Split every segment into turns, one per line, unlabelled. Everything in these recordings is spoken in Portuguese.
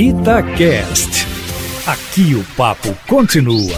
Itacast. Aqui o papo continua.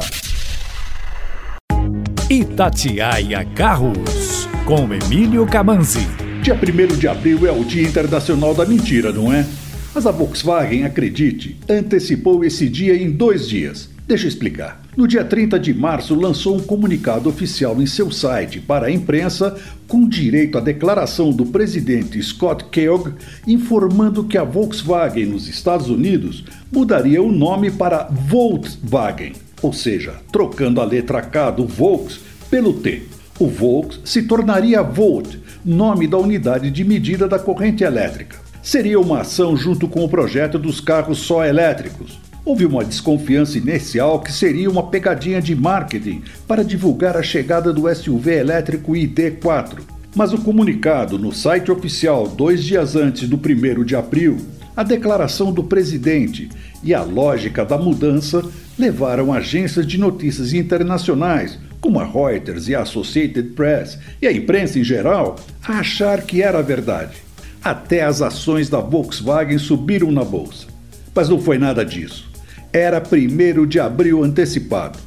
Itatiaia Carros, com Emílio Camanzi.
Dia 1 de abril é o Dia Internacional da Mentira, não é? Mas a Volkswagen, acredite, antecipou esse dia em dois dias. Deixa eu explicar. No dia 30 de março, lançou um comunicado oficial em seu site para a imprensa com direito à declaração do presidente Scott Kellogg informando que a Volkswagen nos Estados Unidos mudaria o nome para Volkswagen, ou seja, trocando a letra K do Volks pelo T. O Volks se tornaria Volt, nome da unidade de medida da corrente elétrica. Seria uma ação junto com o projeto dos carros só elétricos. Houve uma desconfiança inicial que seria uma pegadinha de marketing para divulgar a chegada do SUV elétrico ID4. Mas o comunicado no site oficial dois dias antes do 1 de abril, a declaração do presidente e a lógica da mudança levaram agências de notícias internacionais, como a Reuters e a Associated Press, e a imprensa em geral, a achar que era verdade. Até as ações da Volkswagen subiram na bolsa. Mas não foi nada disso era 1 de abril antecipado.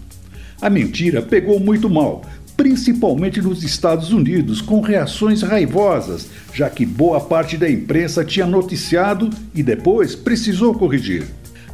A mentira pegou muito mal, principalmente nos Estados Unidos, com reações raivosas, já que boa parte da imprensa tinha noticiado e depois precisou corrigir.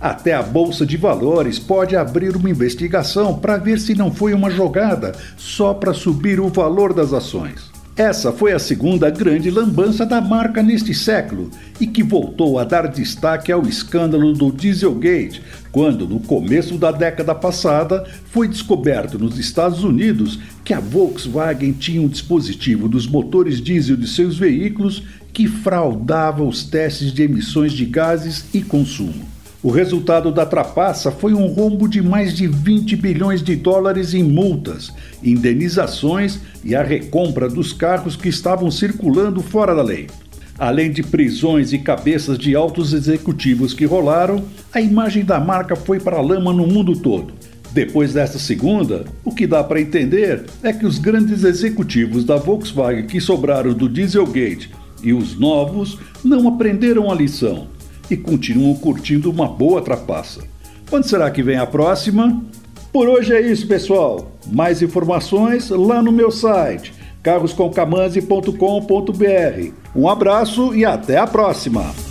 Até a Bolsa de Valores pode abrir uma investigação para ver se não foi uma jogada só para subir o valor das ações. Essa foi a segunda grande lambança da marca neste século e que voltou a dar destaque ao escândalo do Dieselgate, quando, no começo da década passada, foi descoberto nos Estados Unidos que a Volkswagen tinha um dispositivo dos motores diesel de seus veículos que fraudava os testes de emissões de gases e consumo. O resultado da trapaça foi um rombo de mais de 20 bilhões de dólares em multas, indenizações e a recompra dos carros que estavam circulando fora da lei. Além de prisões e cabeças de altos executivos que rolaram, a imagem da marca foi para a lama no mundo todo. Depois dessa segunda, o que dá para entender é que os grandes executivos da Volkswagen que sobraram do Dieselgate e os novos não aprenderam a lição e continuam curtindo uma boa trapaça. Quando será que vem a próxima? Por hoje é isso, pessoal. Mais informações lá no meu site carroscomcamanzi.com.br. Um abraço e até a próxima!